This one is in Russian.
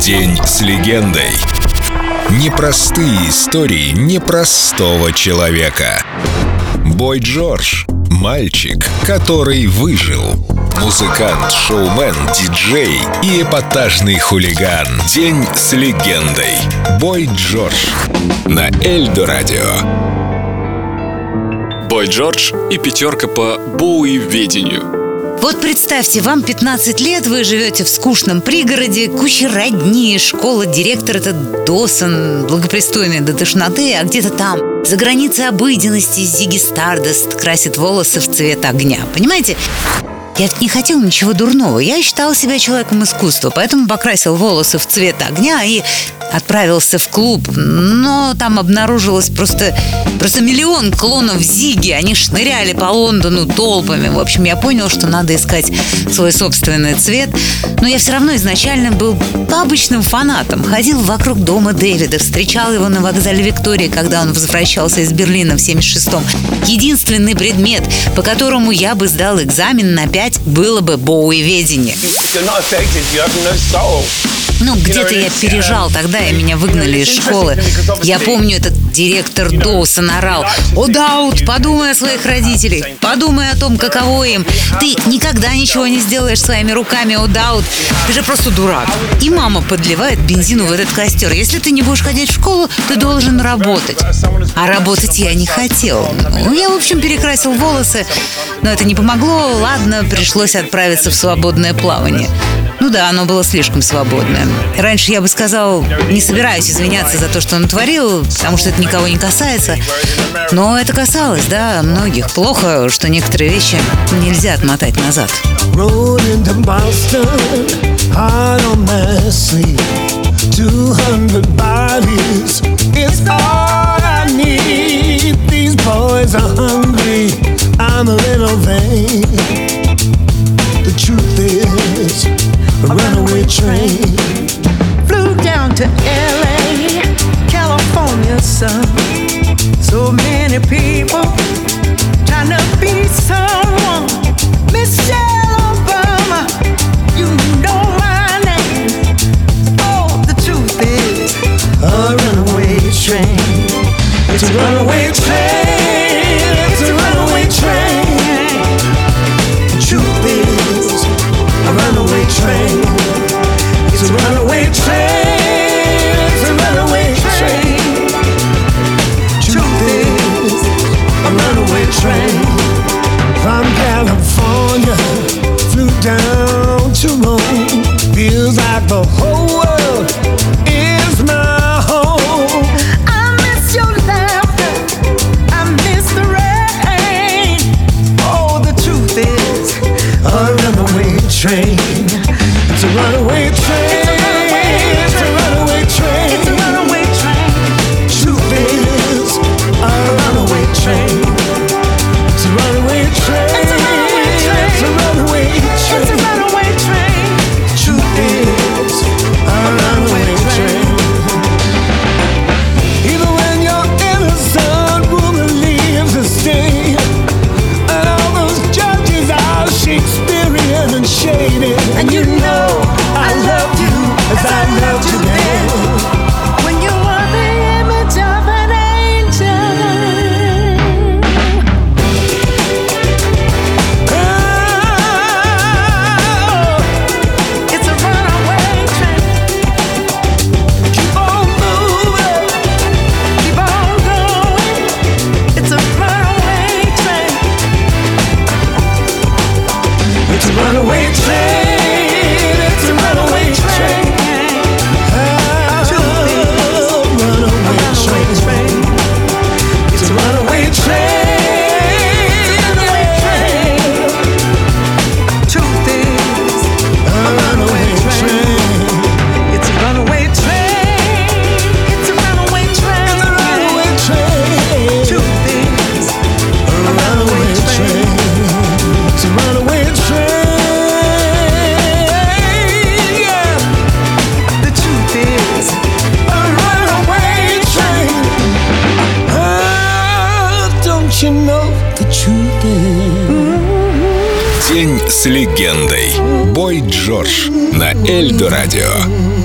День с легендой. Непростые истории непростого человека. Бой Джордж. Мальчик, который выжил. Музыкант, шоумен, диджей и эпатажный хулиган. День с легендой. Бой Джордж. На Эльдо Радио. Бой Джордж и пятерка по боуи-ведению. Вот представьте, вам 15 лет, вы живете в скучном пригороде, куча родни, школа, директор это Досон, благопристойный до тошноты, а где-то там, за границей обыденности, Зиги Стардост красит волосы в цвет огня. Понимаете? Я не хотел ничего дурного. Я считал себя человеком искусства, поэтому покрасил волосы в цвет огня и отправился в клуб, но там обнаружилось просто, просто миллион клонов Зиги. Они шныряли по Лондону толпами. В общем, я понял, что надо искать свой собственный цвет. Но я все равно изначально был обычным фанатом. Ходил вокруг дома Дэвида, встречал его на вокзале Виктории, когда он возвращался из Берлина в 76-м. Единственный предмет, по которому я бы сдал экзамен на 5, было бы боуеведение. Ну, где-то я пережал тогда, и меня выгнали из школы. Я помню, этот директор Доусон орал. «О, Даут, подумай о своих родителях, подумай о том, каково им. Ты никогда ничего не сделаешь своими руками, о, Даут. Ты же просто дурак». И мама подливает бензину в этот костер. Если ты не будешь ходить в школу, ты должен работать. А работать я не хотел. Ну, я, в общем, перекрасил волосы, но это не помогло. Ладно, пришлось отправиться в свободное плавание. Ну да, оно было слишком свободное. Раньше я бы сказал, не собираюсь извиняться за то, что он творил, потому что это никого не касается. Но это касалось, да, многих. Плохо, что некоторые вещи нельзя отмотать назад. I'm train. Flew down to LA, California sun. So many people День с легендой. Бой Джордж на Эльдо Радио.